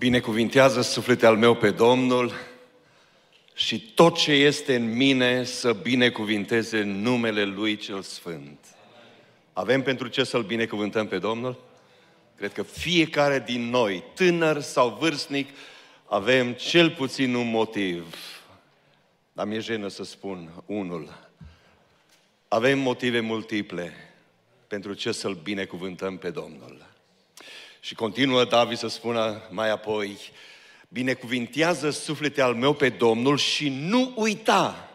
Binecuvintează suflete al meu pe Domnul și tot ce este în mine să binecuvinteze numele Lui cel Sfânt. Avem pentru ce să-L binecuvântăm pe Domnul? Cred că fiecare din noi, tânăr sau vârstnic, avem cel puțin un motiv. Dar mi-e jenă să spun unul. Avem motive multiple pentru ce să-L binecuvântăm pe Domnul. Și continuă David să spună mai apoi, binecuvintează suflete al meu pe Domnul și nu uita,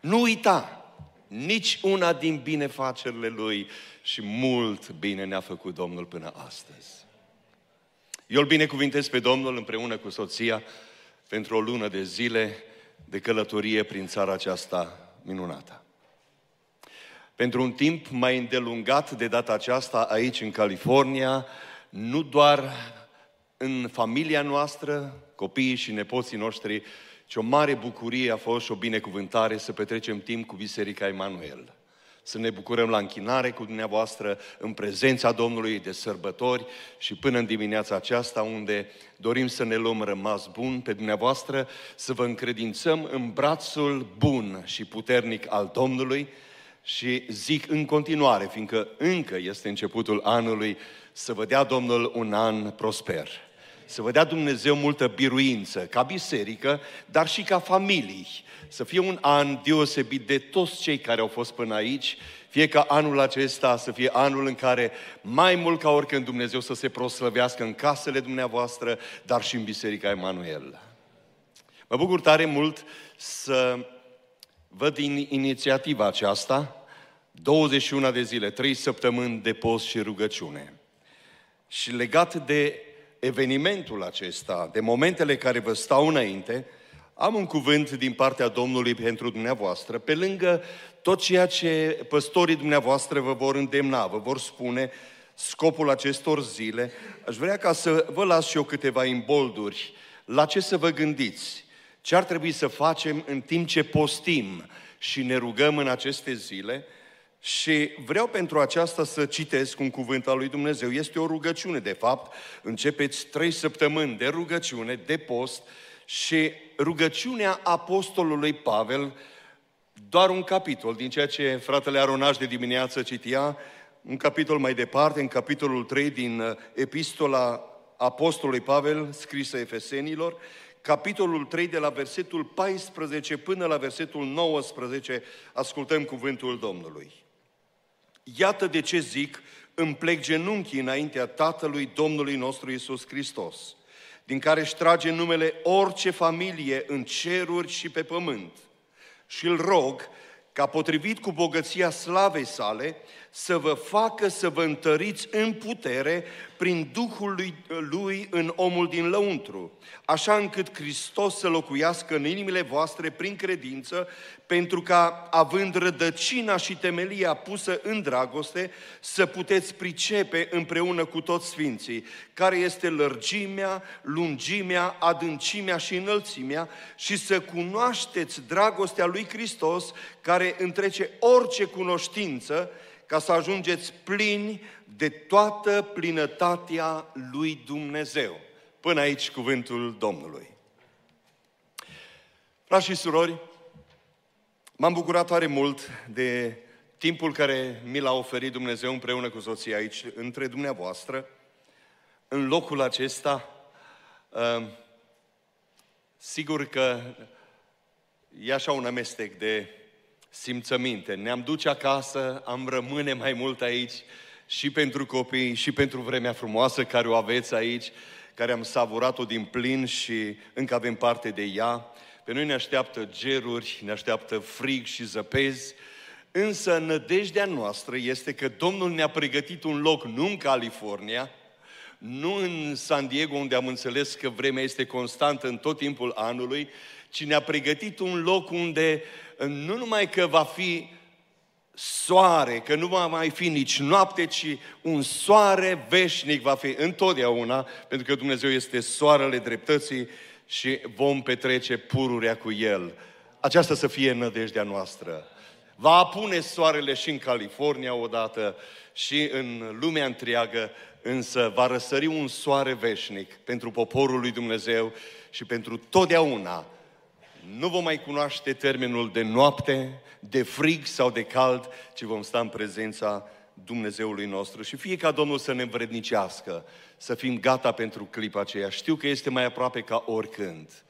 nu uita nici una din binefacerile Lui și mult bine ne-a făcut Domnul până astăzi. Eu îl binecuvintez pe Domnul împreună cu soția pentru o lună de zile de călătorie prin țara aceasta minunată. Pentru un timp mai îndelungat de data aceasta aici în California, nu doar în familia noastră, copiii și nepoții noștri, ci o mare bucurie a fost și o binecuvântare să petrecem timp cu Biserica Emanuel. Să ne bucurăm la închinare cu dumneavoastră, în prezența Domnului de sărbători și până în dimineața aceasta, unde dorim să ne luăm rămas bun pe dumneavoastră, să vă încredințăm în brațul bun și puternic al Domnului, și zic în continuare, fiindcă încă este începutul anului, să vă dea Domnul un an prosper. Să vă dea Dumnezeu multă biruință, ca biserică, dar și ca familii. Să fie un an deosebit de toți cei care au fost până aici, fie ca anul acesta să fie anul în care mai mult ca oricând Dumnezeu să se proslăvească în casele dumneavoastră, dar și în Biserica Emanuel. Mă bucur tare mult să văd din inițiativa aceasta 21 de zile, 3 săptămâni de post și rugăciune. Și legat de evenimentul acesta, de momentele care vă stau înainte, am un cuvânt din partea Domnului pentru dumneavoastră, pe lângă tot ceea ce păstorii dumneavoastră vă vor îndemna, vă vor spune scopul acestor zile, aș vrea ca să vă las și eu câteva imbolduri la ce să vă gândiți, ce ar trebui să facem în timp ce postim și ne rugăm în aceste zile, și vreau pentru aceasta să citesc un cuvânt al lui Dumnezeu. Este o rugăciune, de fapt. Începeți trei săptămâni de rugăciune, de post și rugăciunea apostolului Pavel, doar un capitol din ceea ce fratele Aronaș de dimineață citia, un capitol mai departe, în capitolul 3 din uh, epistola apostolului Pavel, scrisă Efesenilor, capitolul 3 de la versetul 14 până la versetul 19, ascultăm cuvântul Domnului. Iată de ce zic, îmi plec genunchii înaintea Tatălui Domnului nostru Isus Hristos, din care își trage numele orice familie în ceruri și pe pământ. Și îl rog ca potrivit cu bogăția slavei sale, să vă facă să vă întăriți în putere prin Duhul lui, lui în omul din lăuntru, așa încât Hristos să locuiască în inimile voastre prin credință, pentru ca, având rădăcina și temelia pusă în dragoste, să puteți pricepe împreună cu toți sfinții, care este lărgimea, lungimea, adâncimea și înălțimea, și să cunoașteți dragostea lui Hristos, care întrece orice cunoștință, ca să ajungeți plini de toată plinătatea lui Dumnezeu. Până aici cuvântul Domnului. Frați și surori, m-am bucurat tare mult de timpul care mi l-a oferit Dumnezeu împreună cu soția aici, între dumneavoastră, în locul acesta. Uh, sigur că e așa un amestec de simțăminte. Ne-am duce acasă, am rămâne mai mult aici și pentru copii și pentru vremea frumoasă care o aveți aici, care am savurat-o din plin și încă avem parte de ea. Pe noi ne așteaptă geruri, ne așteaptă frig și zăpezi, însă nădejdea noastră este că Domnul ne-a pregătit un loc nu în California, nu în San Diego, unde am înțeles că vremea este constantă în tot timpul anului, ci ne-a pregătit un loc unde nu numai că va fi soare, că nu va mai fi nici noapte, ci un soare veșnic va fi întotdeauna, pentru că Dumnezeu este soarele dreptății și vom petrece pururea cu El. Aceasta să fie nădejdea noastră. Va apune soarele și în California odată și în lumea întreagă însă va răsări un soare veșnic pentru poporul lui Dumnezeu și pentru totdeauna. Nu vom mai cunoaște termenul de noapte, de frig sau de cald, ci vom sta în prezența Dumnezeului nostru. Și fie ca Domnul să ne învrednicească, să fim gata pentru clipa aceea. Știu că este mai aproape ca oricând.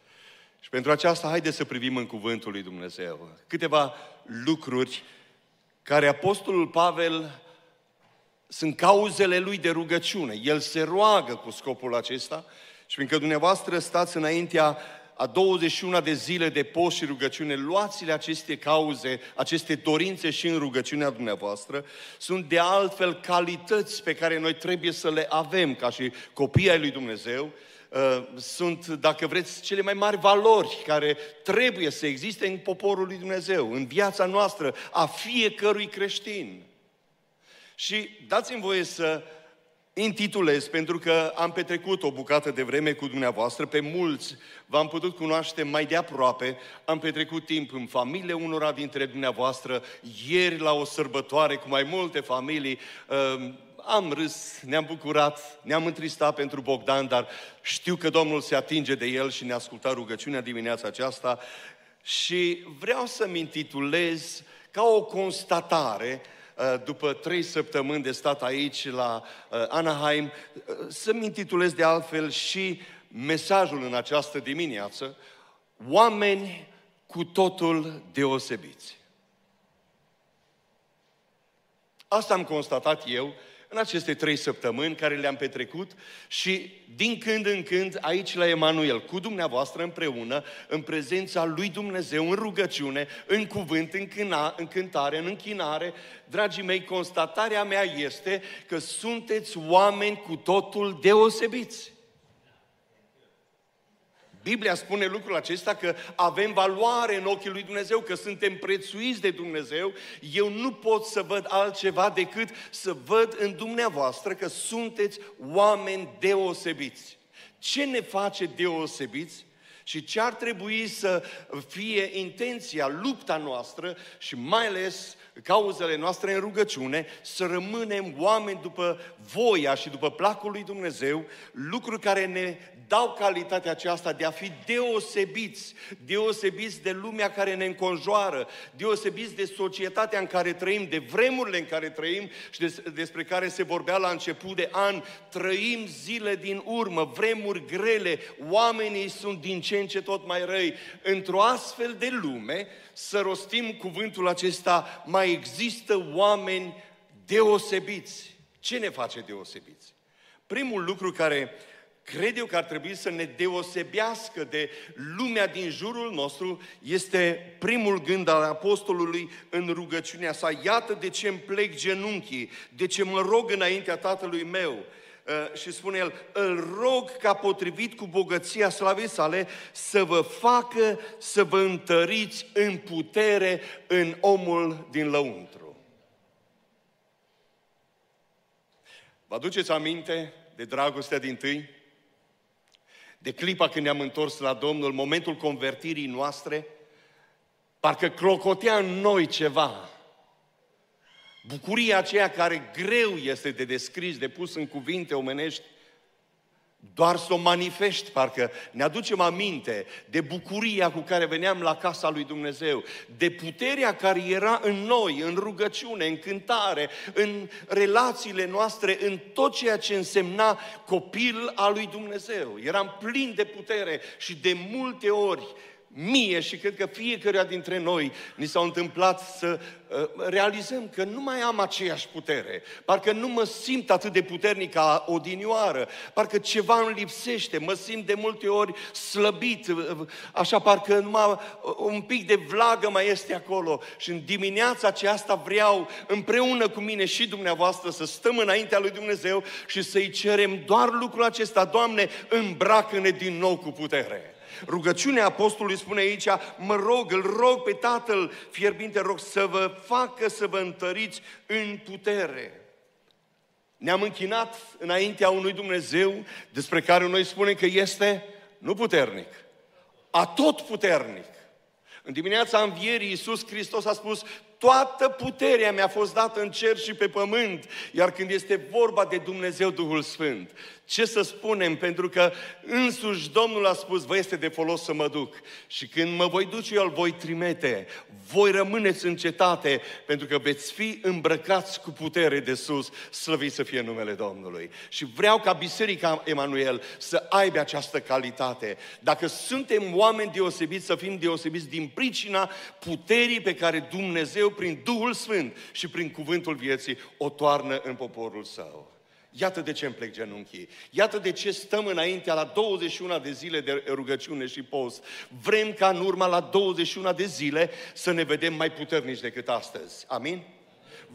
Și pentru aceasta, haideți să privim în Cuvântul lui Dumnezeu. Câteva lucruri care Apostolul Pavel sunt cauzele lui de rugăciune. El se roagă cu scopul acesta și fiindcă dumneavoastră stați înaintea a 21 de zile de post și rugăciune, luați-le aceste cauze, aceste dorințe și în rugăciunea dumneavoastră. Sunt de altfel calități pe care noi trebuie să le avem ca și copii ai lui Dumnezeu. Uh, sunt, dacă vreți, cele mai mari valori care trebuie să existe în poporul lui Dumnezeu, în viața noastră, a fiecărui creștin. Și dați-mi voie să intitulez, pentru că am petrecut o bucată de vreme cu dumneavoastră, pe mulți v-am putut cunoaște mai de aproape, am petrecut timp în familie unora dintre dumneavoastră, ieri la o sărbătoare cu mai multe familii, um, am râs, ne-am bucurat, ne-am întristat pentru Bogdan, dar știu că Domnul se atinge de el și ne asculta rugăciunea dimineața aceasta. Și vreau să-mi intitulez ca o constatare Uh, după trei săptămâni de stat aici la uh, Anaheim, uh, să-mi intitulez de altfel și mesajul în această dimineață, oameni cu totul deosebiți. Asta am constatat eu în aceste trei săptămâni care le-am petrecut și din când în când aici la Emanuel, cu dumneavoastră împreună, în prezența lui Dumnezeu, în rugăciune, în cuvânt, în, câna, în cântare, în închinare, dragii mei, constatarea mea este că sunteți oameni cu totul deosebiți. Biblia spune lucrul acesta că avem valoare în ochii lui Dumnezeu, că suntem prețuiți de Dumnezeu. Eu nu pot să văd altceva decât să văd în dumneavoastră că sunteți oameni deosebiți. Ce ne face deosebiți? Și ce ar trebui să fie intenția, lupta noastră și mai ales cauzele noastre în rugăciune, să rămânem oameni după voia și după placul lui Dumnezeu, lucruri care ne dau calitatea aceasta de a fi deosebiți, deosebiți de lumea care ne înconjoară, deosebiți de societatea în care trăim, de vremurile în care trăim și des, despre care se vorbea la început de an. Trăim zile din urmă, vremuri grele, oamenii sunt din ce în ce tot mai răi. Într-o astfel de lume, să rostim cuvântul acesta, mai există oameni deosebiți. Ce ne face deosebiți? Primul lucru care cred eu că ar trebui să ne deosebească de lumea din jurul nostru, este primul gând al apostolului în rugăciunea sa. Iată de ce îmi plec genunchii, de ce mă rog înaintea tatălui meu. Uh, și spune el, îl rog ca potrivit cu bogăția slavei sale să vă facă să vă întăriți în putere în omul din lăuntru. Vă aduceți aminte de dragostea din tâi? De clipa când ne-am întors la Domnul, momentul convertirii noastre, parcă clocotea în noi ceva. Bucuria aceea care greu este de descris, de pus în cuvinte omenești, doar să o manifesti, parcă ne aducem aminte de bucuria cu care veneam la casa lui Dumnezeu, de puterea care era în noi, în rugăciune, în cântare, în relațiile noastre, în tot ceea ce însemna copil al lui Dumnezeu. Eram plin de putere și de multe ori mie și cred că fiecare dintre noi ni s-au întâmplat să uh, realizăm că nu mai am aceeași putere. Parcă nu mă simt atât de puternic ca odinioară, parcă ceva îmi lipsește, mă simt de multe ori slăbit, uh, așa parcă numai uh, un pic de vlagă mai este acolo. Și în dimineața aceasta vreau împreună cu mine și dumneavoastră să stăm înaintea lui Dumnezeu și să-i cerem doar lucrul acesta. Doamne, îmbracă-ne din nou cu putere. Rugăciunea apostolului spune aici, mă rog, îl rog pe Tatăl fierbinte, rog să vă facă să vă întăriți în putere. Ne-am închinat înaintea unui Dumnezeu despre care noi spunem că este nu puternic, a tot puternic. În dimineața învierii Iisus Hristos a spus, toată puterea mi-a fost dată în cer și pe pământ, iar când este vorba de Dumnezeu Duhul Sfânt, ce să spunem? Pentru că însuși Domnul a spus, vă este de folos să mă duc. Și când mă voi duce, eu îl voi trimite. Voi rămâneți în cetate, pentru că veți fi îmbrăcați cu putere de sus, slăvit să fie numele Domnului. Și vreau ca Biserica Emanuel să aibă această calitate. Dacă suntem oameni deosebiți, să fim deosebiți din pricina puterii pe care Dumnezeu, prin Duhul Sfânt și prin cuvântul vieții, o toarnă în poporul său. Iată de ce îmi plec genunchii. Iată de ce stăm înaintea la 21 de zile de rugăciune și post. Vrem ca în urma la 21 de zile să ne vedem mai puternici decât astăzi. Amin?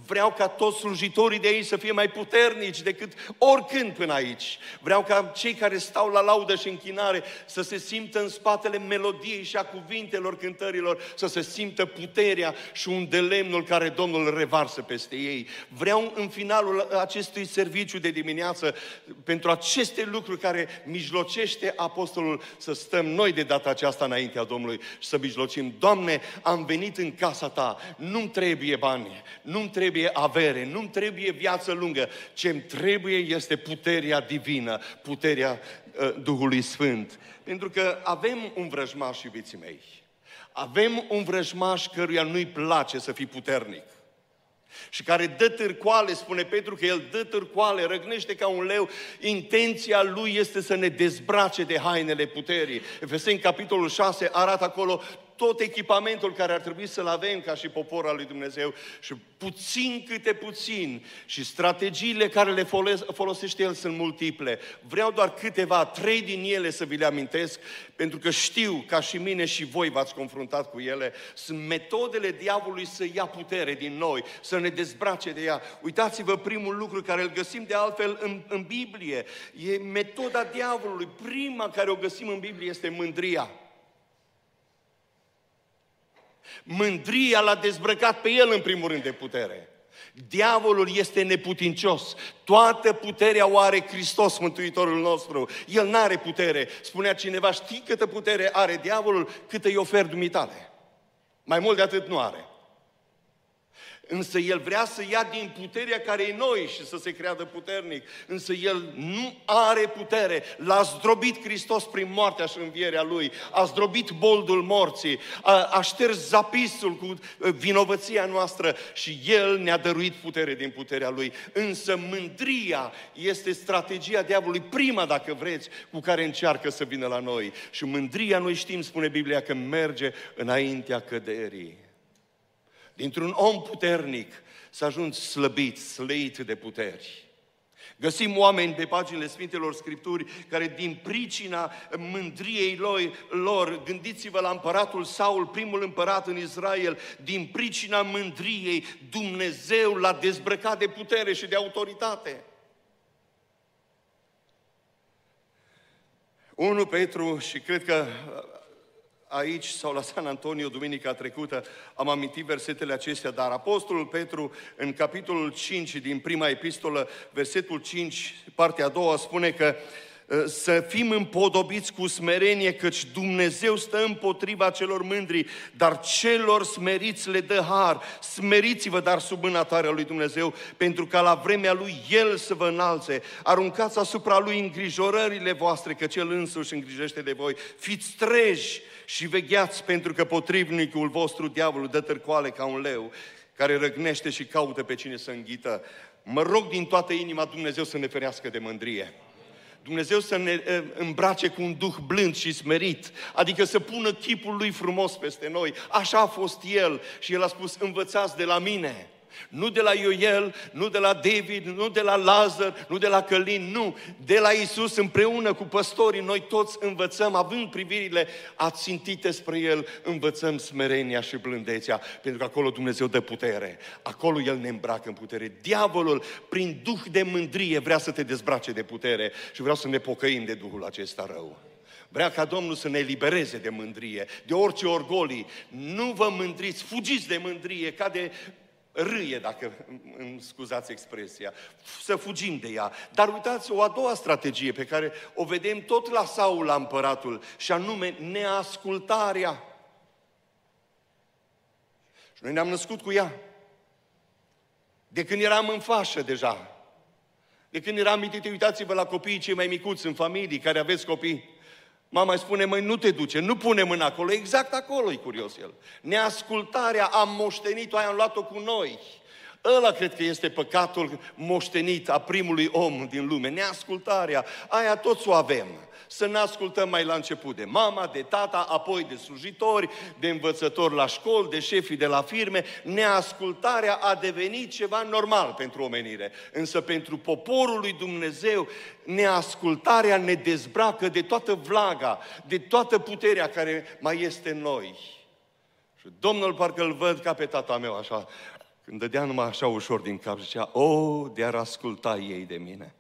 Vreau ca toți slujitorii de aici să fie mai puternici decât oricând până aici. Vreau ca cei care stau la laudă și închinare să se simtă în spatele melodiei și a cuvintelor cântărilor, să se simtă puterea și un delemnul care Domnul revarsă peste ei. Vreau în finalul acestui serviciu de dimineață, pentru aceste lucruri care mijlocește Apostolul, să stăm noi de data aceasta înaintea Domnului și să mijlocim. Doamne, am venit în casa Ta, nu-mi trebuie bani, nu-mi trebuie trebuie avere, nu-mi trebuie viață lungă. Ce-mi trebuie este puterea divină, puterea uh, Duhului Sfânt. Pentru că avem un vrăjmaș, iubiții mei. Avem un vrăjmaș căruia nu-i place să fii puternic. Și care dă târcoale, spune Petru că el dă târcoale, răgnește ca un leu. Intenția lui este să ne dezbrace de hainele puterii. Efeseni, capitolul 6, arată acolo tot echipamentul care ar trebui să-l avem ca și popor al lui Dumnezeu și puțin câte puțin și strategiile care le folosește El sunt multiple. Vreau doar câteva, trei din ele să vi le amintesc, pentru că știu, ca și mine și voi v-ați confruntat cu ele, sunt metodele diavolului să ia putere din noi, să ne dezbrace de ea. Uitați-vă primul lucru care îl găsim de altfel în, în Biblie. E metoda diavolului. Prima care o găsim în Biblie este mândria. Mândria l-a dezbrăcat pe el în primul rând de putere. Diavolul este neputincios. Toată puterea o are Hristos, Mântuitorul nostru. El nu are putere. Spunea cineva, știi câtă putere are diavolul, câtă îi ofer dumitale. Mai mult de atât nu are. Însă El vrea să ia din puterea care e noi și să se creadă puternic. Însă El nu are putere. L-a zdrobit Hristos prin moartea și învierea Lui. A zdrobit boldul morții. A, a șters zapisul cu uh, vinovăția noastră și El ne-a dăruit putere din puterea Lui. Însă mândria este strategia diavolului, prima, dacă vreți, cu care încearcă să vină la noi. Și mândria, noi știm, spune Biblia, că merge înaintea căderii. Dintr-un om puternic să ajungi slăbit, slăit de puteri. Găsim oameni pe paginile Sfintelor Scripturi care din pricina mândriei lor, lor, gândiți-vă la împăratul Saul, primul împărat în Israel, din pricina mândriei Dumnezeu l-a dezbrăcat de putere și de autoritate. 1 Petru și cred că aici sau la San Antonio duminica trecută am amintit versetele acestea, dar Apostolul Petru în capitolul 5 din prima epistolă, versetul 5, partea a doua, spune că ă, să fim împodobiți cu smerenie, căci Dumnezeu stă împotriva celor mândri, dar celor smeriți le dă har. Smeriți-vă, dar sub mâna tare a lui Dumnezeu, pentru ca la vremea lui El să vă înalțe. Aruncați asupra lui îngrijorările voastre, că Cel însuși îngrijește de voi. Fiți treji și vegheați pentru că potrivnicul vostru, diavolul, dă târcoale ca un leu care răgnește și caută pe cine să înghită. Mă rog din toată inima Dumnezeu să ne ferească de mândrie. Dumnezeu să ne eh, îmbrace cu un duh blând și smerit, adică să pună chipul lui frumos peste noi. Așa a fost El și El a spus, învățați de la mine. Nu de la Ioel, nu de la David, nu de la Lazar, nu de la Călin, nu. De la Isus împreună cu păstorii, noi toți învățăm, având privirile ațintite spre El, învățăm smerenia și blândețea, pentru că acolo Dumnezeu dă putere. Acolo El ne îmbracă în putere. Diavolul, prin duh de mândrie, vrea să te dezbrace de putere și vreau să ne pocăim de duhul acesta rău. Vrea ca Domnul să ne elibereze de mândrie, de orice orgolii. Nu vă mândriți, fugiți de mândrie, ca de râie, dacă îmi scuzați expresia, să fugim de ea. Dar uitați, o a doua strategie pe care o vedem tot la Saul, la împăratul, și anume neascultarea. Și Și noi ne-am născut cu ea. De când eram în fașă deja. De când eram mitite, uitați-vă la copiii cei mai micuți în familii, care aveți copii. Mama îi spune, măi, nu te duce, nu pune mâna acolo, exact acolo e curios el. Neascultarea am moștenit-o, aia am luat-o cu noi. Ăla cred că este păcatul moștenit a primului om din lume, neascultarea. Aia toți o avem. Să ne ascultăm mai la început de mama, de tata, apoi de slujitori, de învățători la școli, de șefii de la firme. Neascultarea a devenit ceva normal pentru omenire. Însă pentru poporul lui Dumnezeu, neascultarea ne dezbracă de toată vlaga, de toată puterea care mai este în noi. Și Domnul parcă îl văd ca pe tata meu așa, când dădea numai așa ușor din cap, zicea, o, de-ar asculta ei de mine.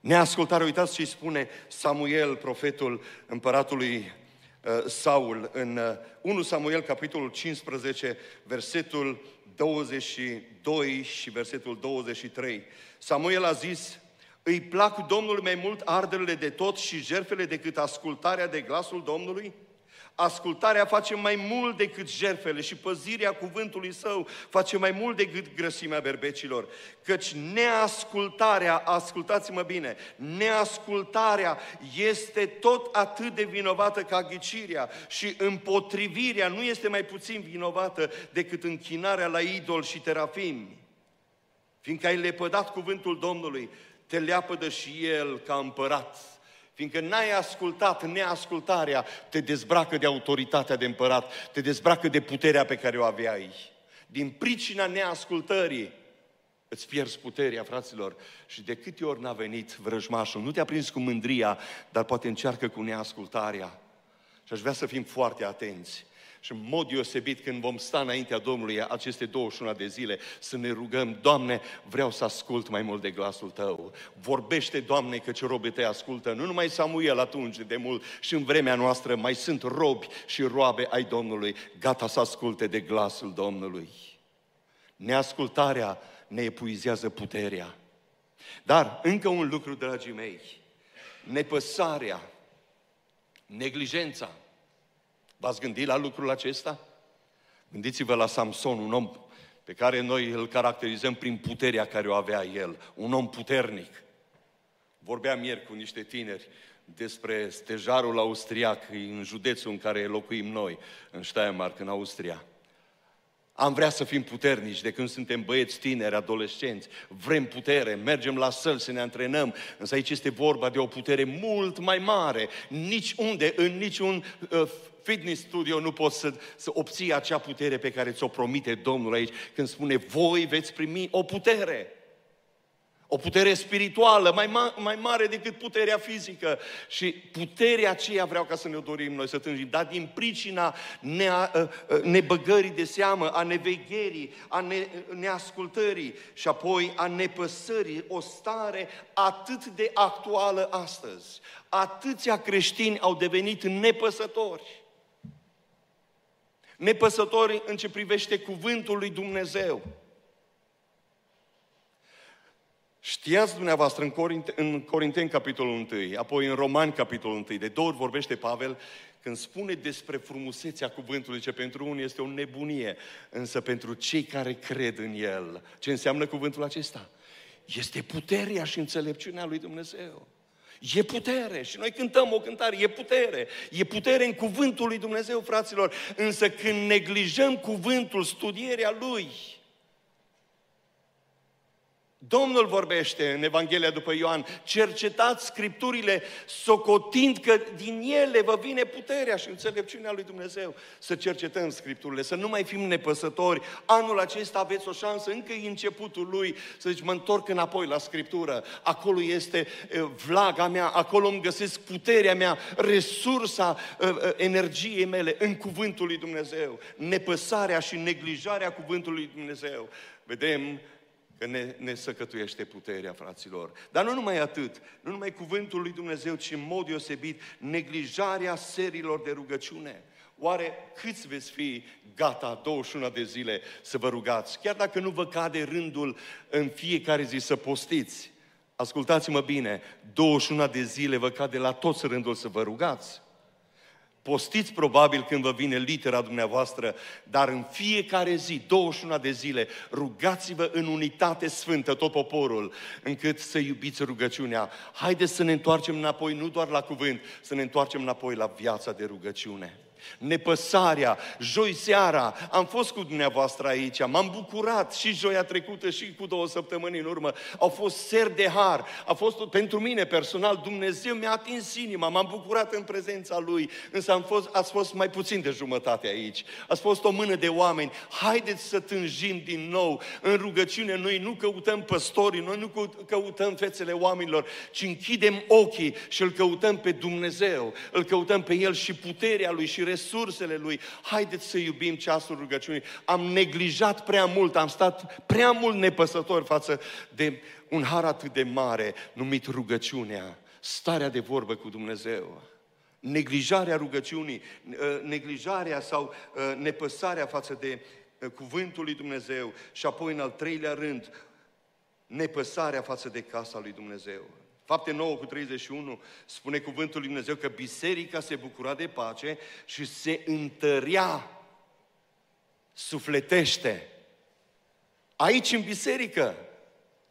Neascultare, uitați ce spune Samuel, profetul împăratului uh, Saul, în 1 uh, Samuel, capitolul 15, versetul 22 și versetul 23. Samuel a zis, îi plac Domnului mai mult arderile de tot și jerfele decât ascultarea de glasul Domnului? Ascultarea face mai mult decât jerfele și păzirea cuvântului său face mai mult decât grăsimea berbecilor. Căci neascultarea, ascultați-mă bine, neascultarea este tot atât de vinovată ca ghicirea și împotrivirea nu este mai puțin vinovată decât închinarea la idol și terafimi. Fiindcă ai lepădat cuvântul Domnului, te leapădă și El ca împărat Fiindcă n-ai ascultat, neascultarea te dezbracă de autoritatea de împărat, te dezbracă de puterea pe care o aveai. Din pricina neascultării, îți pierzi puterea, fraților. Și de câte ori n-a venit vrăjmașul, nu te-a prins cu mândria, dar poate încearcă cu neascultarea. Și aș vrea să fim foarte atenți și în mod deosebit când vom sta înaintea Domnului aceste 21 de zile, să ne rugăm, Doamne, vreau să ascult mai mult de glasul Tău. Vorbește, Doamne, că ce robe Te ascultă. Nu numai Samuel atunci de mult, și în vremea noastră mai sunt robi și roabe ai Domnului, gata să asculte de glasul Domnului. Neascultarea ne epuizează puterea. Dar încă un lucru, dragii mei, nepăsarea, neglijența, V-ați gândit la lucrul acesta? Gândiți-vă la Samson, un om pe care noi îl caracterizăm prin puterea care o avea el, un om puternic. Vorbeam ieri cu niște tineri despre stejarul austriac în județul în care locuim noi, în Steiermark, în Austria. Am vrea să fim puternici de când suntem băieți tineri, adolescenți. Vrem putere, mergem la săl să ne antrenăm. Însă aici este vorba de o putere mult mai mare. Nici unde, în niciun uh, fitness studio nu poți să, să obții acea putere pe care ți-o promite Domnul aici când spune voi veți primi o putere. O putere spirituală mai, ma- mai mare decât puterea fizică. Și puterea aceea vreau ca să ne dorim noi să tânjim. Dar din pricina nea, ă, ă, nebăgării de seamă, a nevegherii, a ne, neascultării și apoi a nepăsării, o stare atât de actuală astăzi. Atâția creștini au devenit nepăsători nepăsători în ce privește cuvântul lui Dumnezeu. Știați dumneavoastră în, Corinte, în Corinteni, capitolul 1, apoi în Romani, capitolul 1, de două ori vorbește Pavel când spune despre frumusețea cuvântului, ce pentru unii este o nebunie, însă pentru cei care cred în el, ce înseamnă cuvântul acesta? Este puterea și înțelepciunea lui Dumnezeu. E putere și noi cântăm o cântare, e putere. E putere în cuvântul lui Dumnezeu, fraților. Însă când neglijăm cuvântul, studierea lui, Domnul vorbește în Evanghelia după Ioan, cercetați Scripturile, socotind că din ele vă vine puterea și înțelepciunea lui Dumnezeu. Să cercetăm Scripturile, să nu mai fim nepăsători. Anul acesta aveți o șansă, încă e începutul lui, să zici, mă întorc înapoi la Scriptură. Acolo este vlaga mea, acolo îmi găsesc puterea mea, resursa energiei mele în cuvântul lui Dumnezeu. Nepăsarea și neglijarea cuvântului lui Dumnezeu. Vedem că ne, ne săcătuiește puterea, fraților. Dar nu numai atât, nu numai cuvântul lui Dumnezeu, ci în mod deosebit neglijarea serilor de rugăciune. Oare câți veți fi gata 21 de zile să vă rugați? Chiar dacă nu vă cade rândul în fiecare zi să postiți, ascultați-mă bine, 21 de zile vă cade la toți rândul să vă rugați. Postiți probabil când vă vine litera dumneavoastră, dar în fiecare zi, 21 de zile, rugați-vă în unitate sfântă tot poporul, încât să iubiți rugăciunea. Haideți să ne întoarcem înapoi, nu doar la cuvânt, să ne întoarcem înapoi la viața de rugăciune nepăsarea. Joi seara am fost cu dumneavoastră aici, m-am bucurat și joia trecută și cu două săptămâni în urmă. Au fost ser de har, a fost pentru mine personal, Dumnezeu mi-a atins inima, m-am bucurat în prezența Lui, însă am fost, ați fost mai puțin de jumătate aici. Ați fost o mână de oameni. Haideți să tânjim din nou în rugăciune. Noi nu căutăm păstorii, noi nu căutăm fețele oamenilor, ci închidem ochii și îl căutăm pe Dumnezeu, îl căutăm pe El și puterea Lui și resursele Lui. Haideți să iubim ceasul rugăciunii. Am neglijat prea mult, am stat prea mult nepăsători față de un har atât de mare numit rugăciunea, starea de vorbă cu Dumnezeu. Neglijarea rugăciunii, ă, neglijarea sau ă, nepăsarea față de ă, cuvântul lui Dumnezeu și apoi în al treilea rând, nepăsarea față de casa lui Dumnezeu. Fapte 9 cu 31 spune cuvântul lui Dumnezeu că biserica se bucura de pace și se întărea, sufletește. Aici în biserică,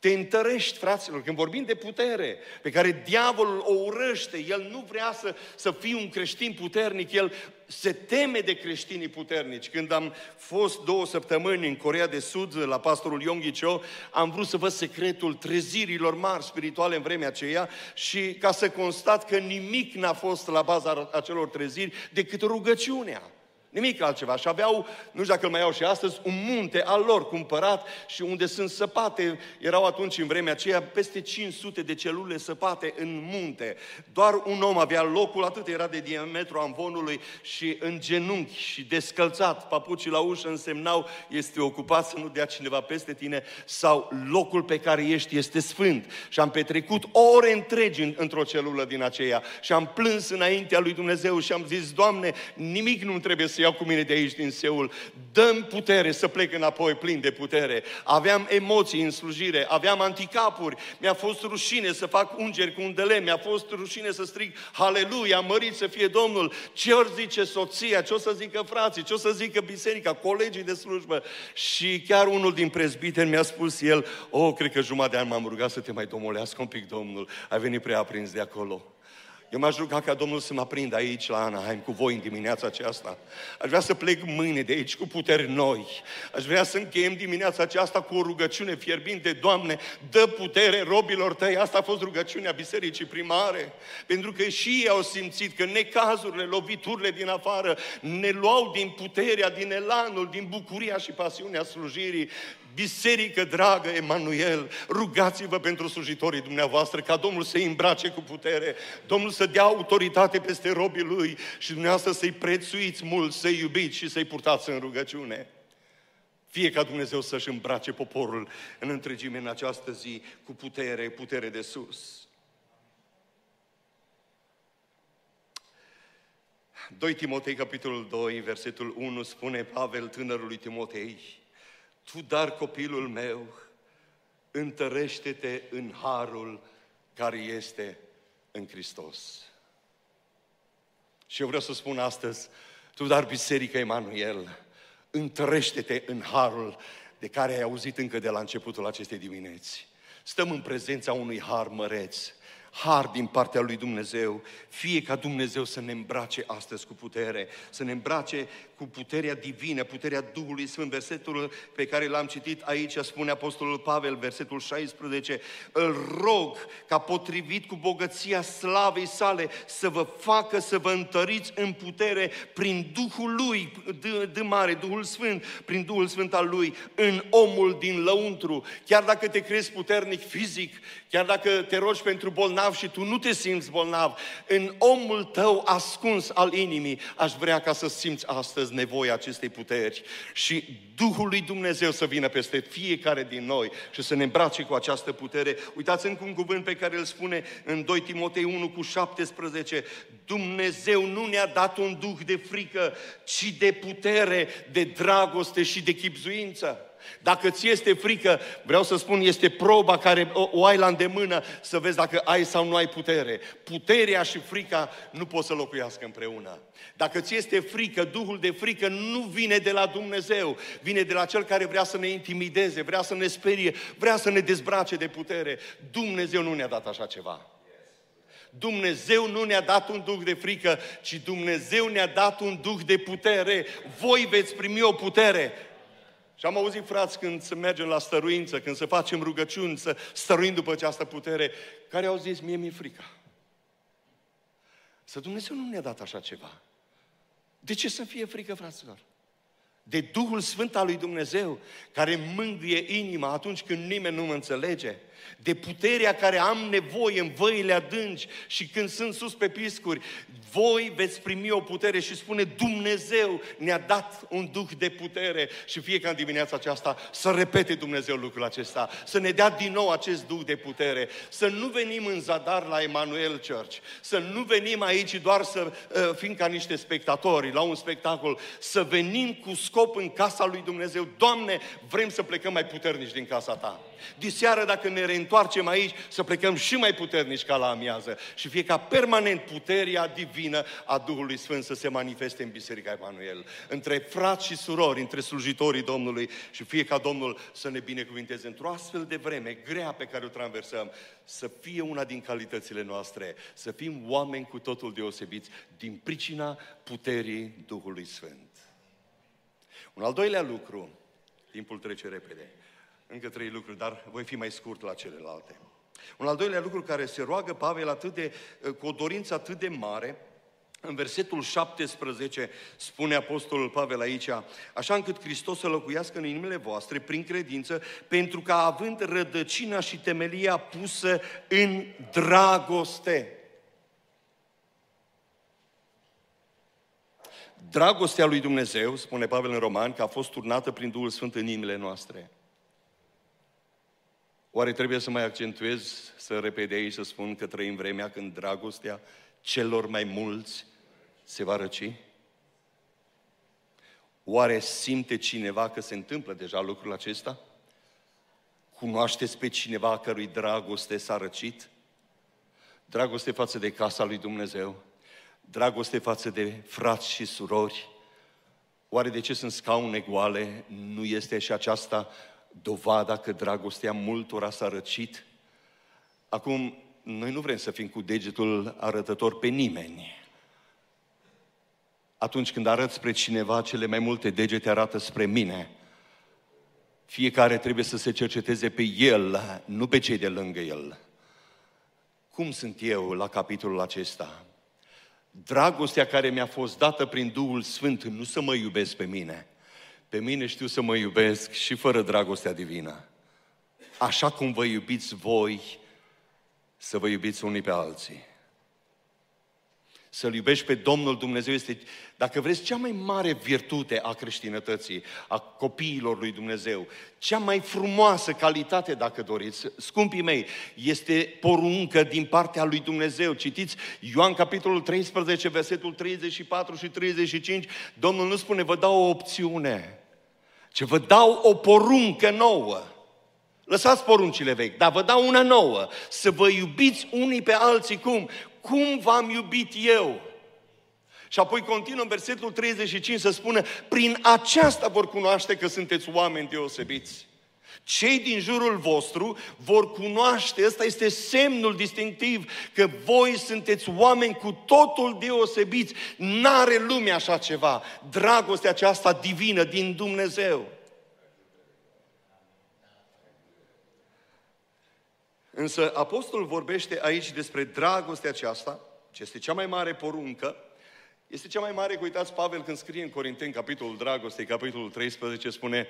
te întărești, fraților, când vorbim de putere, pe care diavolul o urăște, el nu vrea să, să fii un creștin puternic, el se teme de creștinii puternici. Când am fost două săptămâni în Corea de Sud, la pastorul Yonggi Cho, am vrut să văd secretul trezirilor mari spirituale în vremea aceea și ca să constat că nimic n-a fost la baza acelor treziri decât rugăciunea. Nimic altceva. Și aveau, nu știu dacă îl mai au și astăzi, un munte al lor cumpărat și unde sunt săpate. Erau atunci, în vremea aceea, peste 500 de celule săpate în munte. Doar un om avea locul, atât era de diametru amvonului și în genunchi și descălțat. Papucii la ușă însemnau, este ocupat să nu dea cineva peste tine sau locul pe care ești este sfânt. Și am petrecut ore întregi într-o celulă din aceea și am plâns înaintea lui Dumnezeu și am zis, Doamne, nimic nu trebuie să iau cu mine de aici din Seul, dăm putere să plec înapoi plin de putere. Aveam emoții în slujire, aveam anticapuri, mi-a fost rușine să fac ungeri cu un dele, mi-a fost rușine să strig Haleluia, mărit să fie Domnul. Ce ori zice soția, ce o să zică frații, ce o să zică biserica, colegii de slujbă. Și chiar unul din prezbiteri mi-a spus el, oh, cred că jumătate de an m-am rugat să te mai domolească un pic, Domnul. Ai venit prea aprins de acolo. Eu m-aș ruga ca Domnul să mă aprindă aici la Anaheim cu voi în dimineața aceasta. Aș vrea să plec mâine de aici cu puteri noi. Aș vrea să încheiem dimineața aceasta cu o rugăciune fierbinte. Doamne, dă putere robilor tăi. Asta a fost rugăciunea bisericii primare. Pentru că și ei au simțit că necazurile, loviturile din afară ne luau din puterea, din elanul, din bucuria și pasiunea slujirii. Biserică dragă, Emanuel, rugați-vă pentru slujitorii dumneavoastră ca Domnul să-i îmbrace cu putere, Domnul să dea autoritate peste robii Lui și dumneavoastră să-i prețuiți mult, să-i iubiți și să-i purtați în rugăciune. Fie ca Dumnezeu să-și îmbrace poporul în întregime în această zi cu putere, putere de sus. 2 Timotei, capitolul 2, versetul 1, spune Pavel tânărului Timotei, tu, dar copilul meu, întărește-te în harul care este în Hristos. Și eu vreau să spun astăzi, tu, dar Biserica Emanuel, întărește-te în harul de care ai auzit încă de la începutul acestei dimineți. Stăm în prezența unui har măreț, har din partea lui Dumnezeu, fie ca Dumnezeu să ne îmbrace astăzi cu putere, să ne îmbrace cu puterea divină, puterea Duhului Sfânt. Versetul pe care l-am citit aici spune Apostolul Pavel, versetul 16, îl rog ca potrivit cu bogăția slavei sale să vă facă să vă întăriți în putere prin Duhul Lui, de, de mare, Duhul Sfânt, prin Duhul Sfânt al Lui, în omul din lăuntru. Chiar dacă te crezi puternic fizic, chiar dacă te rogi pentru bolnav și tu nu te simți bolnav, în omul tău ascuns al inimii, aș vrea ca să simți astăzi nevoia acestei puteri și Duhul lui Dumnezeu să vină peste fiecare din noi și să ne îmbrace cu această putere. Uitați încă un cuvânt pe care îl spune în 2 Timotei 1 cu 17. Dumnezeu nu ne-a dat un duh de frică, ci de putere, de dragoste și de chipzuință. Dacă ți este frică, vreau să spun, este proba care o, o ai la îndemână să vezi dacă ai sau nu ai putere. Puterea și frica nu pot să locuiască împreună. Dacă ți este frică, Duhul de frică nu vine de la Dumnezeu, vine de la Cel care vrea să ne intimideze, vrea să ne sperie, vrea să ne dezbrace de putere. Dumnezeu nu ne-a dat așa ceva. Dumnezeu nu ne-a dat un duh de frică, ci Dumnezeu ne-a dat un duh de putere. Voi veți primi o putere. Și am auzit, frați, când să mergem la stăruință, când să facem rugăciuni, să stăruim după această putere, care au zis, mie mi-e frică. Să Dumnezeu nu ne-a dat așa ceva. De ce să fie frică, fraților? De Duhul Sfânt al lui Dumnezeu, care mângâie inima atunci când nimeni nu mă înțelege, de puterea care am nevoie în văile adânci și când sunt sus pe piscuri, voi veți primi o putere și spune Dumnezeu ne-a dat un duh de putere și fiecare dimineața aceasta să repete Dumnezeu lucrul acesta, să ne dea din nou acest duh de putere, să nu venim în zadar la Emanuel Church, să nu venim aici doar să uh, fim ca niște spectatori la un spectacol, să venim cu scop în casa lui Dumnezeu. Doamne, vrem să plecăm mai puternici din casa Ta. Diseară, dacă ne reîntoarcem aici, să plecăm și mai puternici ca la amiază și fie ca permanent puterea divină a Duhului Sfânt să se manifeste în Biserica Emanuel. Între frați și surori, între slujitorii Domnului și fie ca Domnul să ne binecuvinteze într-o astfel de vreme grea pe care o traversăm, să fie una din calitățile noastre, să fim oameni cu totul deosebiți din pricina puterii Duhului Sfânt. Un al doilea lucru, timpul trece repede, încă trei lucruri, dar voi fi mai scurt la celelalte. Un al doilea lucru care se roagă Pavel atât de, cu o dorință atât de mare, în versetul 17 spune Apostolul Pavel aici, așa încât Hristos să locuiască în inimile voastre prin credință, pentru că având rădăcina și temelia pusă în dragoste. Dragostea lui Dumnezeu, spune Pavel în Roman, că a fost turnată prin Duhul Sfânt în inimile noastre. Oare trebuie să mai accentuez, să repede aici, să spun că trăim vremea când dragostea celor mai mulți se va răci? Oare simte cineva că se întâmplă deja lucrul acesta? Cunoașteți pe cineva cărui dragoste s-a răcit? Dragoste față de casa lui Dumnezeu, dragoste față de frați și surori. Oare de ce sunt scaune goale? Nu este și aceasta dovada că dragostea multora s-a răcit. Acum, noi nu vrem să fim cu degetul arătător pe nimeni. Atunci când arăți spre cineva, cele mai multe degete arată spre mine. Fiecare trebuie să se cerceteze pe el, nu pe cei de lângă el. Cum sunt eu la capitolul acesta? Dragostea care mi-a fost dată prin Duhul Sfânt, nu să mă iubesc pe mine, pe mine știu să mă iubesc și fără dragostea divină. Așa cum vă iubiți voi, să vă iubiți unii pe alții. Să-L iubești pe Domnul Dumnezeu este, dacă vreți, cea mai mare virtute a creștinătății, a copiilor lui Dumnezeu. Cea mai frumoasă calitate, dacă doriți, scumpii mei, este poruncă din partea lui Dumnezeu. Citiți Ioan capitolul 13, versetul 34 și 35. Domnul nu spune, vă dau o opțiune ce vă dau o poruncă nouă. Lăsați poruncile vechi, dar vă dau una nouă. Să vă iubiți unii pe alții cum? Cum v-am iubit eu? Și apoi continuă în versetul 35 să spună, prin aceasta vor cunoaște că sunteți oameni deosebiți. Cei din jurul vostru vor cunoaște, ăsta este semnul distinctiv, că voi sunteți oameni cu totul deosebiți. N-are lumea așa ceva. Dragostea aceasta divină din Dumnezeu. Însă apostolul vorbește aici despre dragostea aceasta, ce este cea mai mare poruncă, este cea mai mare, uitați Pavel când scrie în Corinteni, capitolul dragostei, capitolul 13, spune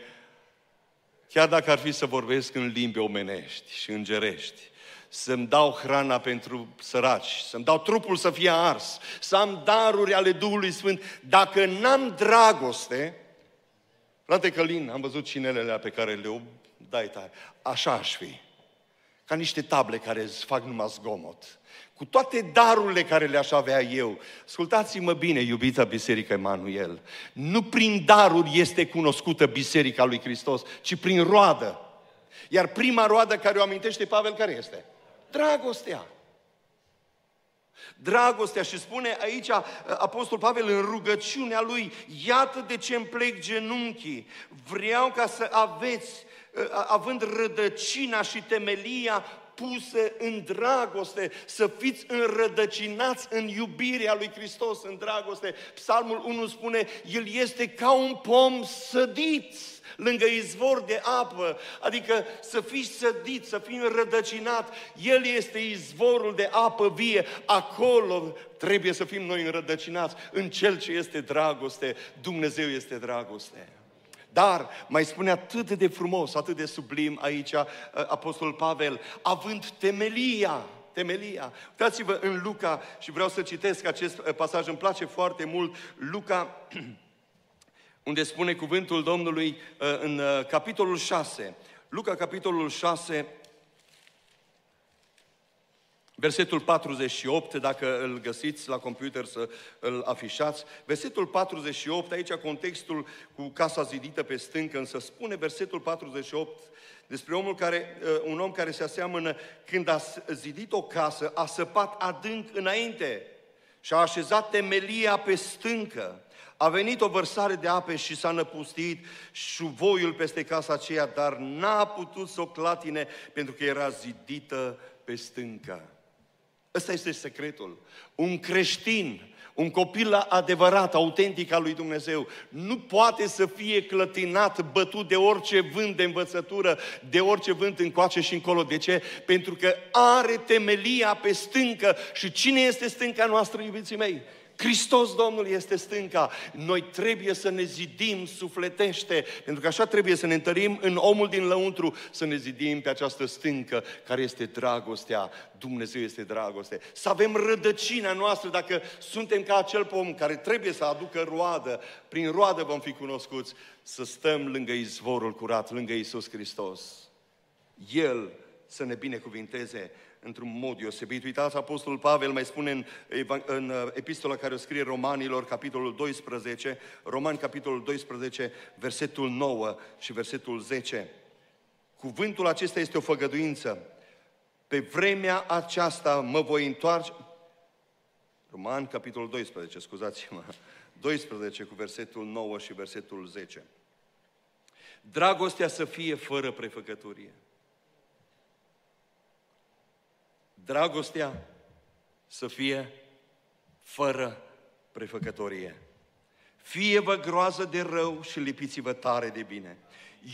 Chiar dacă ar fi să vorbesc în limbi omenești și îngerești, să-mi dau hrana pentru săraci, să-mi dau trupul să fie ars, să am daruri ale Duhului Sfânt, dacă n-am dragoste, frate Călin, am văzut cinelele pe care le dai tare, așa aș fi. Ca niște table care îți fac numai zgomot. Cu toate darurile care le-aș avea eu. Ascultați-mă bine, iubita Biserică Emanuel. Nu prin daruri este cunoscută Biserica lui Hristos, ci prin roadă. Iar prima roadă care o amintește Pavel, care este? Dragostea. Dragostea și spune aici uh, Apostol Pavel în rugăciunea lui, iată de ce îmi plec genunchii, vreau ca să aveți, uh, având rădăcina și temelia puse în dragoste, să fiți înrădăcinați în iubirea lui Hristos, în dragoste. Psalmul 1 spune, El este ca un pom sădit lângă izvor de apă, adică să fii sădit, să fii înrădăcinat. El este izvorul de apă vie, acolo trebuie să fim noi înrădăcinați, în Cel ce este dragoste. Dumnezeu este dragoste. Dar mai spune atât de frumos, atât de sublim aici uh, Apostol Pavel, având temelia, temelia. Uitați-vă în Luca și vreau să citesc acest uh, pasaj, îmi place foarte mult, Luca, unde spune cuvântul Domnului uh, în capitolul 6. Luca, capitolul 6, Versetul 48, dacă îl găsiți la computer să îl afișați. Versetul 48, aici contextul cu casa zidită pe stâncă, însă spune versetul 48 despre omul care, uh, un om care se aseamănă când a zidit o casă, a săpat adânc înainte și a așezat temelia pe stâncă. A venit o vărsare de ape și s-a năpustit șuvoiul peste casa aceea, dar n-a putut să o clatine pentru că era zidită pe stâncă. Ăsta este secretul. Un creștin, un copil adevărat, autentic al lui Dumnezeu, nu poate să fie clătinat, bătut de orice vânt de învățătură, de orice vânt încoace și încolo. De ce? Pentru că are temelia pe stâncă. Și cine este stânca noastră, iubiții mei? Hristos Domnul este stânca. Noi trebuie să ne zidim sufletește, pentru că așa trebuie să ne întărim în omul din lăuntru, să ne zidim pe această stâncă care este dragostea. Dumnezeu este dragoste. Să avem rădăcina noastră dacă suntem ca acel pom care trebuie să aducă roadă. Prin roadă vom fi cunoscuți să stăm lângă izvorul curat, lângă Isus Hristos. El să ne binecuvinteze într-un mod deosebit. Uitați, Apostolul Pavel mai spune în, în uh, epistola care o scrie Romanilor, capitolul 12, Romani, capitolul 12, versetul 9 și versetul 10. Cuvântul acesta este o făgăduință. Pe vremea aceasta mă voi întoarce... Roman, capitolul 12, scuzați-mă. 12 cu versetul 9 și versetul 10. Dragostea să fie fără prefăcăturie. Dragostea să fie fără prefăcătorie. Fie-vă groază de rău și lipiți-vă tare de bine.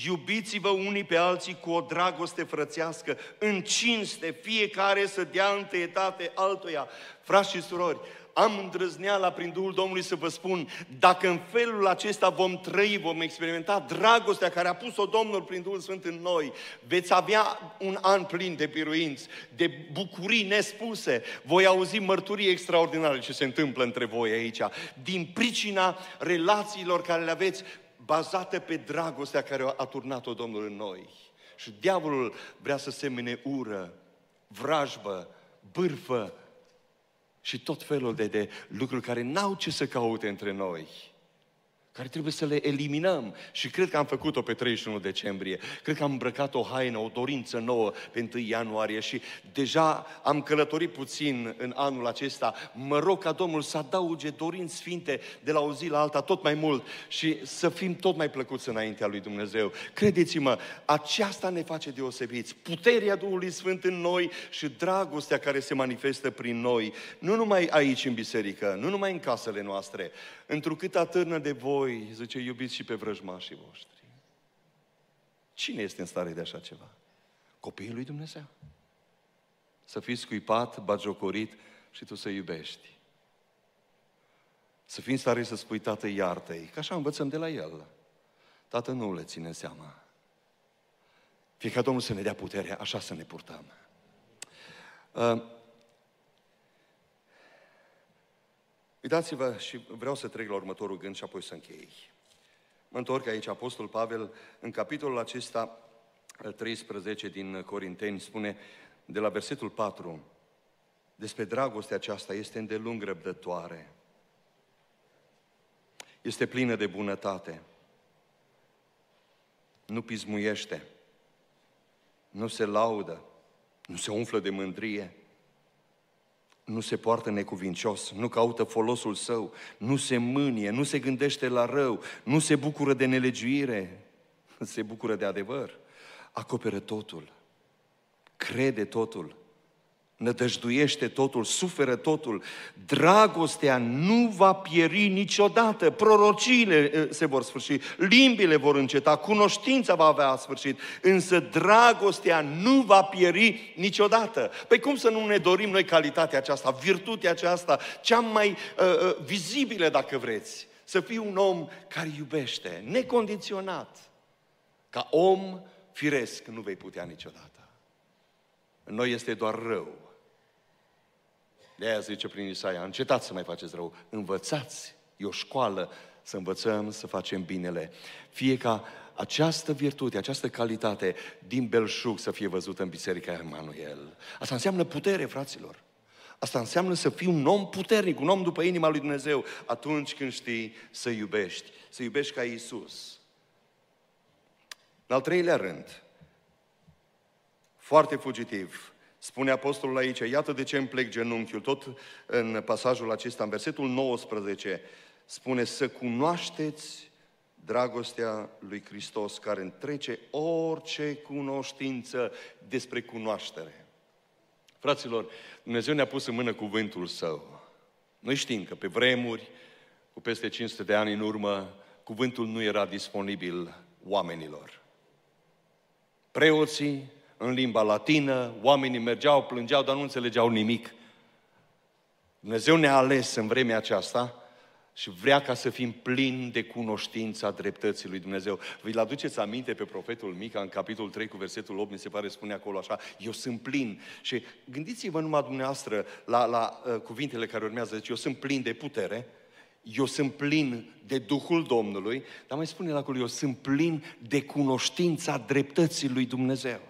Iubiți-vă unii pe alții cu o dragoste frățească, în cinste, fiecare să dea întâietate altuia. Frați și surori, am îndrăzneala prin Duhul Domnului să vă spun, dacă în felul acesta vom trăi, vom experimenta dragostea care a pus-o Domnul prin Duhul Sfânt în noi, veți avea un an plin de biruinți, de bucurii nespuse. Voi auzi mărturii extraordinare ce se întâmplă între voi aici, din pricina relațiilor care le aveți bazate pe dragostea care a turnat-o Domnul în noi. Și diavolul vrea să semene ură, vrajbă, bârfă, și tot felul de, de lucruri care n-au ce să caute între noi care trebuie să le eliminăm. Și cred că am făcut-o pe 31 decembrie. Cred că am îmbrăcat o haină, o dorință nouă pe 1 ianuarie și deja am călătorit puțin în anul acesta. Mă rog ca Domnul să adauge dorinți sfinte de la o zi la alta tot mai mult și să fim tot mai plăcuți înaintea lui Dumnezeu. Credeți-mă, aceasta ne face deosebiți. Puterea Duhului Sfânt în noi și dragostea care se manifestă prin noi. Nu numai aici în biserică, nu numai în casele noastre, întrucât atârnă de voi, zice, iubiți și pe vrăjmașii voștri. Cine este în stare de așa ceva? Copiii lui Dumnezeu. Să fii scuipat, bagiocorit și tu să iubești. Să fii în stare să spui, Tată, iartă-i, că așa învățăm de la El. Tată, nu le ține seama. Fie ca Domnul să ne dea putere, așa să ne purtăm. Uh, Uitați-vă și vreau să trec la următorul gând și apoi să închei. Mă întorc aici, Apostol Pavel, în capitolul acesta 13 din Corinteni, spune de la versetul 4, despre dragostea aceasta este îndelung răbdătoare. Este plină de bunătate. Nu pismuiește. Nu se laudă. Nu se umflă de mândrie. Nu se poartă necuvincios, nu caută folosul său, nu se mânie, nu se gândește la rău, nu se bucură de nelegiuire, se bucură de adevăr, acoperă totul, crede totul, nădăjduiește totul, suferă totul. Dragostea nu va pieri niciodată. Prorociile eh, se vor sfârși, limbile vor înceta, cunoștința va avea sfârșit. Însă dragostea nu va pieri niciodată. Păi cum să nu ne dorim noi calitatea aceasta, virtutea aceasta, cea mai uh, uh, vizibilă, dacă vreți? Să fii un om care iubește, necondiționat. Ca om firesc nu vei putea niciodată. În noi este doar rău. De aia zice prin Isaia, încetați să mai faceți rău, învățați, e o școală să învățăm să facem binele. Fie ca această virtute, această calitate din belșug să fie văzută în Biserica Emanuel. Asta înseamnă putere, fraților. Asta înseamnă să fii un om puternic, un om după inima lui Dumnezeu, atunci când știi să iubești, să iubești ca Iisus. În al treilea rând, foarte fugitiv, Spune apostolul aici, iată de ce îmi plec genunchiul, tot în pasajul acesta, în versetul 19, spune să cunoașteți dragostea lui Hristos care întrece orice cunoștință despre cunoaștere. Fraților, Dumnezeu ne-a pus în mână cuvântul Său. Noi știm că pe vremuri, cu peste 500 de ani în urmă, cuvântul nu era disponibil oamenilor. Preoții în limba latină, oamenii mergeau, plângeau, dar nu înțelegeau nimic. Dumnezeu ne-a ales în vremea aceasta și vrea ca să fim plini de cunoștința dreptății lui Dumnezeu. Vi-l aduceți aminte pe profetul Mica în capitolul 3 cu versetul 8, mi se pare spune acolo așa, eu sunt plin. Și gândiți-vă numai dumneavoastră la, la uh, cuvintele care urmează, deci eu sunt plin de putere, eu sunt plin de Duhul Domnului, dar mai spune la acolo, eu sunt plin de cunoștința dreptății lui Dumnezeu.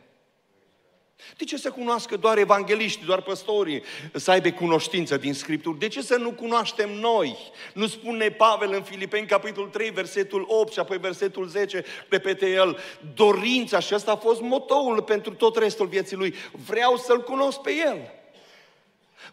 De ce să cunoască doar evangeliști, doar păstorii, să aibă cunoștință din Scripturi? De ce să nu cunoaștem noi? Nu spune Pavel în Filipeni, capitolul 3, versetul 8 și apoi versetul 10, repete el, dorința și asta a fost motoul pentru tot restul vieții lui. Vreau să-L cunosc pe El.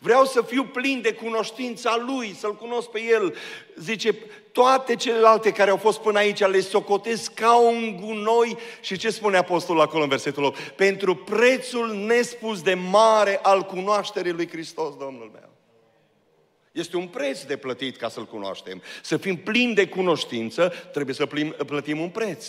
Vreau să fiu plin de cunoștința Lui, să-L cunosc pe El. Zice, toate celelalte care au fost până aici le socotesc ca un gunoi. Și ce spune Apostolul acolo în versetul 8? Pentru prețul nespus de mare al cunoașterii lui Hristos, Domnul meu. Este un preț de plătit ca să-L cunoaștem. Să fim plini de cunoștință, trebuie să plătim un preț.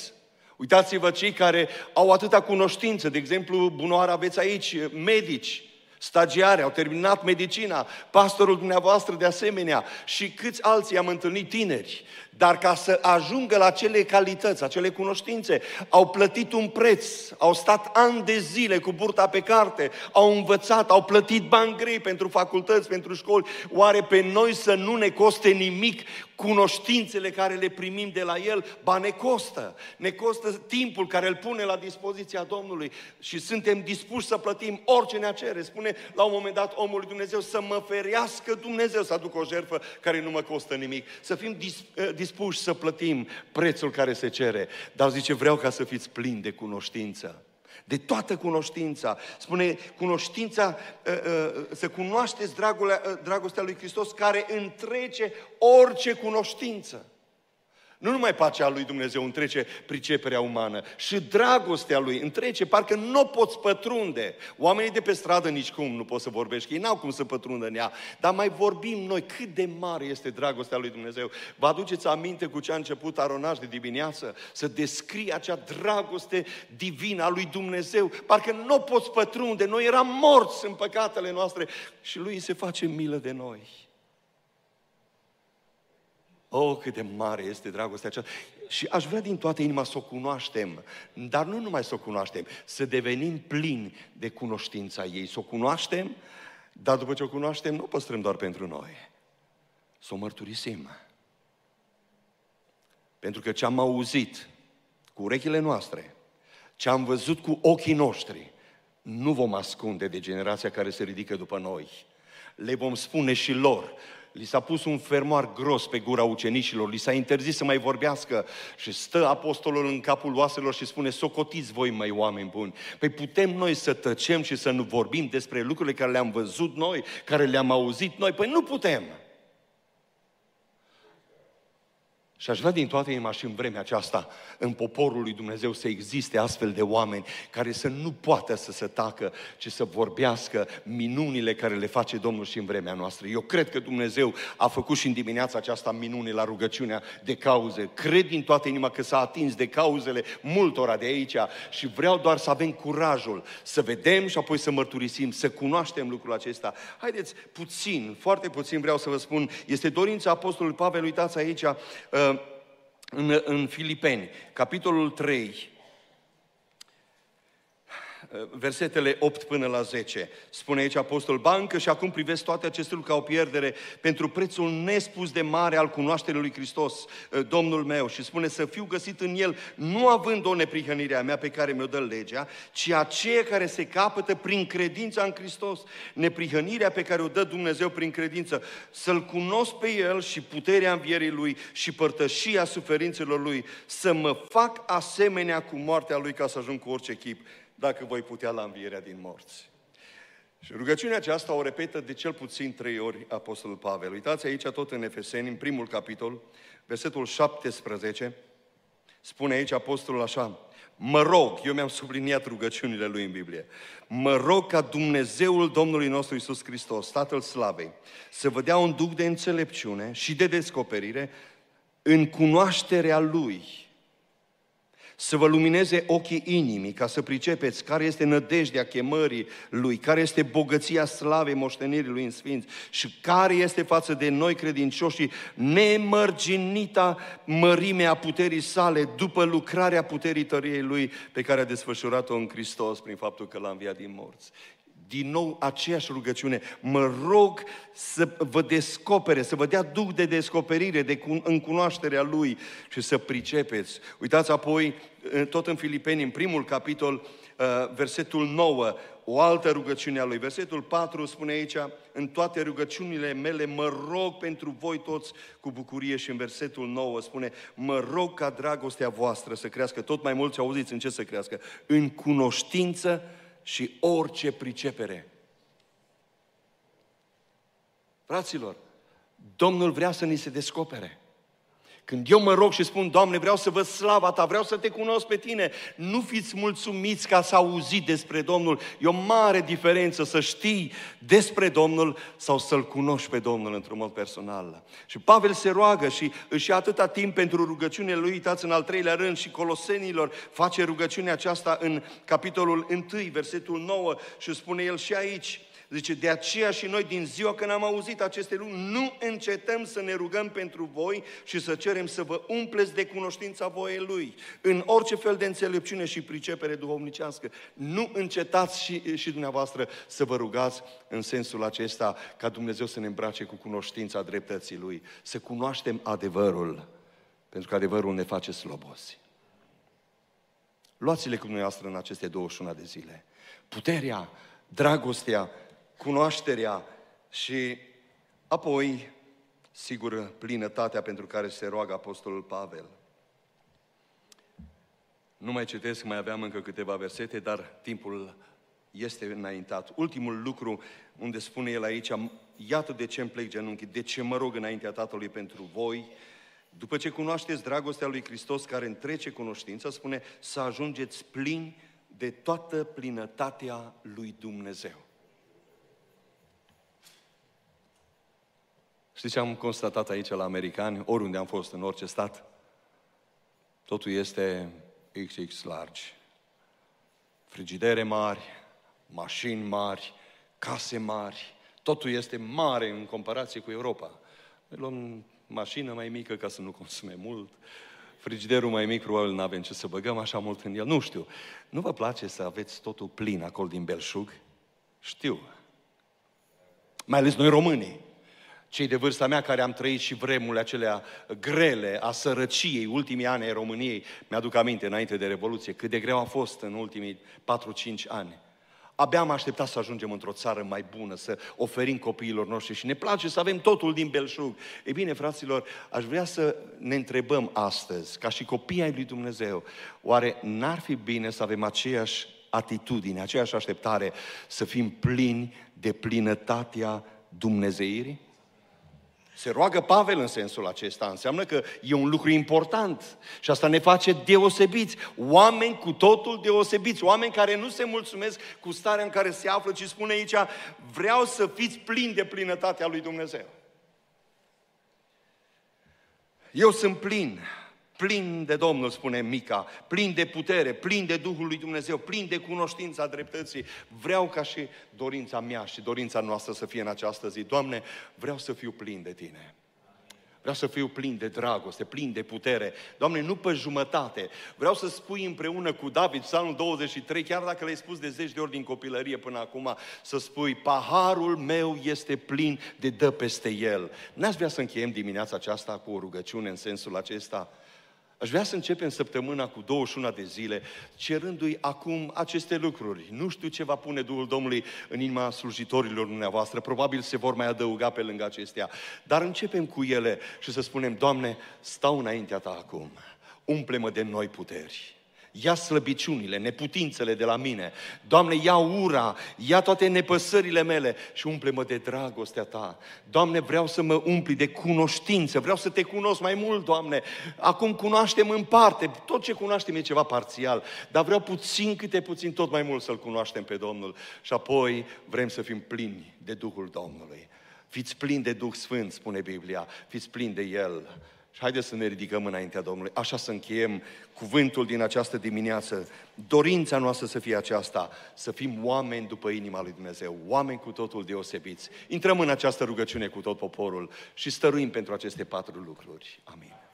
Uitați-vă cei care au atâta cunoștință, de exemplu, bunoară aveți aici, medici, stagiare, au terminat medicina, pastorul dumneavoastră de asemenea și câți alții am întâlnit tineri. Dar ca să ajungă la acele calități, acele cunoștințe, au plătit un preț, au stat ani de zile cu burta pe carte, au învățat, au plătit bani grei pentru facultăți, pentru școli. Oare pe noi să nu ne coste nimic cunoștințele care le primim de la El? Ba ne costă. Ne costă timpul care îl pune la dispoziția Domnului și suntem dispuși să plătim orice ne cere. Spune la un moment dat omul lui Dumnezeu să mă ferească Dumnezeu să aduc o jertfă care nu mă costă nimic. Să fim dispuși dispuși să plătim prețul care se cere. Dar zice, vreau ca să fiți plini de cunoștință. De toată cunoștința. Spune, cunoștința, ă, ă, să cunoașteți ă, dragostea lui Hristos care întrece orice cunoștință. Nu numai pacea lui Dumnezeu întrece priceperea umană, și dragostea lui întrece, parcă nu poți pătrunde. Oamenii de pe stradă nici cum nu pot să vorbești, ei n-au cum să pătrundă în ea. Dar mai vorbim noi cât de mare este dragostea lui Dumnezeu. Vă aduceți aminte cu ce a început Aronaj de dimineață? Să descrie acea dragoste divină a lui Dumnezeu. Parcă nu poți pătrunde, noi eram morți în păcatele noastre și lui se face milă de noi. Oh, cât de mare este dragostea aceasta. Și aș vrea din toată inima să o cunoaștem, dar nu numai să o cunoaștem, să devenim plini de cunoștința ei. Să o cunoaștem, dar după ce o cunoaștem, nu o păstrăm doar pentru noi. Să o mărturisim. Pentru că ce am auzit cu urechile noastre, ce am văzut cu ochii noștri, nu vom ascunde de generația care se ridică după noi. Le vom spune și lor. Li s-a pus un fermoar gros pe gura ucenicilor, li s-a interzis să mai vorbească și stă apostolul în capul oaselor și spune, socotiți voi, mai oameni buni. Păi putem noi să tăcem și să nu vorbim despre lucrurile care le-am văzut noi, care le-am auzit noi? Păi nu putem. Și aș vrea din toată inima și în vremea aceasta, în poporul lui Dumnezeu, să existe astfel de oameni care să nu poată să se tacă, ci să vorbească minunile care le face Domnul și în vremea noastră. Eu cred că Dumnezeu a făcut și în dimineața aceasta minune la rugăciunea de cauze. Cred din toată inima că s-a atins de cauzele multora de aici și vreau doar să avem curajul să vedem și apoi să mărturisim, să cunoaștem lucrul acesta. Haideți, puțin, foarte puțin vreau să vă spun, este dorința Apostolului Pavel, uitați aici, uh, în, în Filipeni, capitolul 3, versetele 8 până la 10. Spune aici Apostol Bancă și acum privesc toate aceste lucruri ca o pierdere pentru prețul nespus de mare al cunoașterii lui Hristos, ă, Domnul meu. Și spune să fiu găsit în El, nu având o neprihănire a mea pe care mi-o dă legea, ci aceea care se capătă prin credința în Hristos. Neprihănirea pe care o dă Dumnezeu prin credință. Să-L cunosc pe El și puterea învierii Lui și părtășia suferințelor Lui. Să mă fac asemenea cu moartea Lui ca să ajung cu orice chip dacă voi putea la învierea din morți. Și rugăciunea aceasta o repetă de cel puțin trei ori Apostolul Pavel. Uitați aici tot în Efeseni, în primul capitol, versetul 17, spune aici Apostolul așa, Mă rog, eu mi-am subliniat rugăciunile lui în Biblie, mă rog ca Dumnezeul Domnului nostru Isus Hristos, Tatăl Slavei, să vă dea un duc de înțelepciune și de descoperire în cunoașterea Lui, să vă lumineze ochii inimii ca să pricepeți care este nădejdea chemării Lui, care este bogăția slavei moștenirii Lui în Sfinți și care este față de noi credincioși nemărginita mărimea puterii sale după lucrarea puterii tăriei Lui pe care a desfășurat-o în Hristos prin faptul că l-a înviat din morți din nou aceeași rugăciune. Mă rog să vă descopere, să vă dea duc de descoperire, de în cunoașterea Lui și să pricepeți. Uitați apoi, tot în Filipeni, în primul capitol, uh, versetul 9, o altă rugăciune a Lui. Versetul 4 spune aici, în toate rugăciunile mele mă rog pentru voi toți cu bucurie și în versetul 9 spune, mă rog ca dragostea voastră să crească tot mai mult, ce auziți în ce să crească? În cunoștință și orice pricepere. Fraților, Domnul vrea să ni se descopere. Când eu mă rog și spun, Doamne, vreau să văd slava Ta, vreau să Te cunosc pe Tine, nu fiți mulțumiți ca să auzi despre Domnul. E o mare diferență să știi despre Domnul sau să-L cunoști pe Domnul într-un mod personal. Și Pavel se roagă și își ia atâta timp pentru rugăciunea lui, uitați în al treilea rând, și Colosenilor face rugăciunea aceasta în capitolul 1, versetul 9 și spune el și aici, Zice, de aceea și noi din ziua când am auzit aceste lucruri, nu încetăm să ne rugăm pentru voi și să cerem să vă umpleți de cunoștința voiei Lui, în orice fel de înțelepciune și pricepere duhovnicească. Nu încetați și, și dumneavoastră să vă rugați în sensul acesta ca Dumnezeu să ne îmbrace cu cunoștința dreptății Lui, să cunoaștem adevărul, pentru că adevărul ne face slobozi. Luați-le cu dumneavoastră în aceste 21 de zile. Puterea, dragostea, cunoașterea și apoi, sigur, plinătatea pentru care se roagă Apostolul Pavel. Nu mai citesc, mai aveam încă câteva versete, dar timpul este înaintat. Ultimul lucru unde spune el aici, iată de ce îmi plec genunchi, de ce mă rog înaintea Tatălui pentru voi, după ce cunoașteți dragostea lui Hristos care întrece cunoștința, spune să ajungeți plini de toată plinătatea lui Dumnezeu. Știți ce am constatat aici la americani, oriunde am fost, în orice stat? Totul este XX large. Frigidere mari, mașini mari, case mari, totul este mare în comparație cu Europa. Noi luăm mașină mai mică ca să nu consume mult, frigiderul mai mic, probabil nu avem ce să băgăm așa mult în el. Nu știu. Nu vă place să aveți totul plin acolo din belșug? Știu. Mai ales noi românii cei de vârsta mea care am trăit și vremurile acelea grele a sărăciei, ultimii ani ai României, mi-aduc aminte înainte de Revoluție, cât de greu a fost în ultimii 4-5 ani. Abia am așteptat să ajungem într-o țară mai bună, să oferim copiilor noștri și ne place să avem totul din belșug. Ei bine, fraților, aș vrea să ne întrebăm astăzi, ca și copii ai lui Dumnezeu, oare n-ar fi bine să avem aceeași atitudine, aceeași așteptare, să fim plini de plinătatea Dumnezeirii? Se roagă Pavel în sensul acesta. Înseamnă că e un lucru important și asta ne face deosebiți. Oameni cu totul deosebiți. Oameni care nu se mulțumesc cu starea în care se află, ci spune aici, vreau să fiți plini de plinătatea lui Dumnezeu. Eu sunt plin plin de Domnul, spune Mica, plin de putere, plin de Duhul lui Dumnezeu, plin de cunoștința dreptății. Vreau ca și dorința mea și dorința noastră să fie în această zi. Doamne, vreau să fiu plin de Tine. Vreau să fiu plin de dragoste, plin de putere. Doamne, nu pe jumătate. Vreau să spui împreună cu David, psalmul 23, chiar dacă l-ai spus de zeci de ori din copilărie până acum, să spui, paharul meu este plin de dă peste el. N-ați vrea să încheiem dimineața aceasta cu o rugăciune în sensul acesta? Aș vrea să începem săptămâna cu 21 de zile, cerându-i acum aceste lucruri. Nu știu ce va pune Duhul Domnului în inima slujitorilor dumneavoastră, probabil se vor mai adăuga pe lângă acestea. Dar începem cu ele și să spunem, Doamne, stau înaintea Ta acum, umple-mă de noi puteri ia slăbiciunile, neputințele de la mine. Doamne, ia ura, ia toate nepăsările mele și umple-mă de dragostea Ta. Doamne, vreau să mă umpli de cunoștință, vreau să Te cunosc mai mult, Doamne. Acum cunoaștem în parte, tot ce cunoaștem e ceva parțial, dar vreau puțin câte puțin, tot mai mult să-L cunoaștem pe Domnul. Și apoi vrem să fim plini de Duhul Domnului. Fiți plini de Duh Sfânt, spune Biblia, fiți plini de El și haideți să ne ridicăm înaintea Domnului. Așa să încheiem cuvântul din această dimineață. Dorința noastră să fie aceasta, să fim oameni după inima lui Dumnezeu, oameni cu totul deosebiți. Intrăm în această rugăciune cu tot poporul și stăruim pentru aceste patru lucruri. Amin.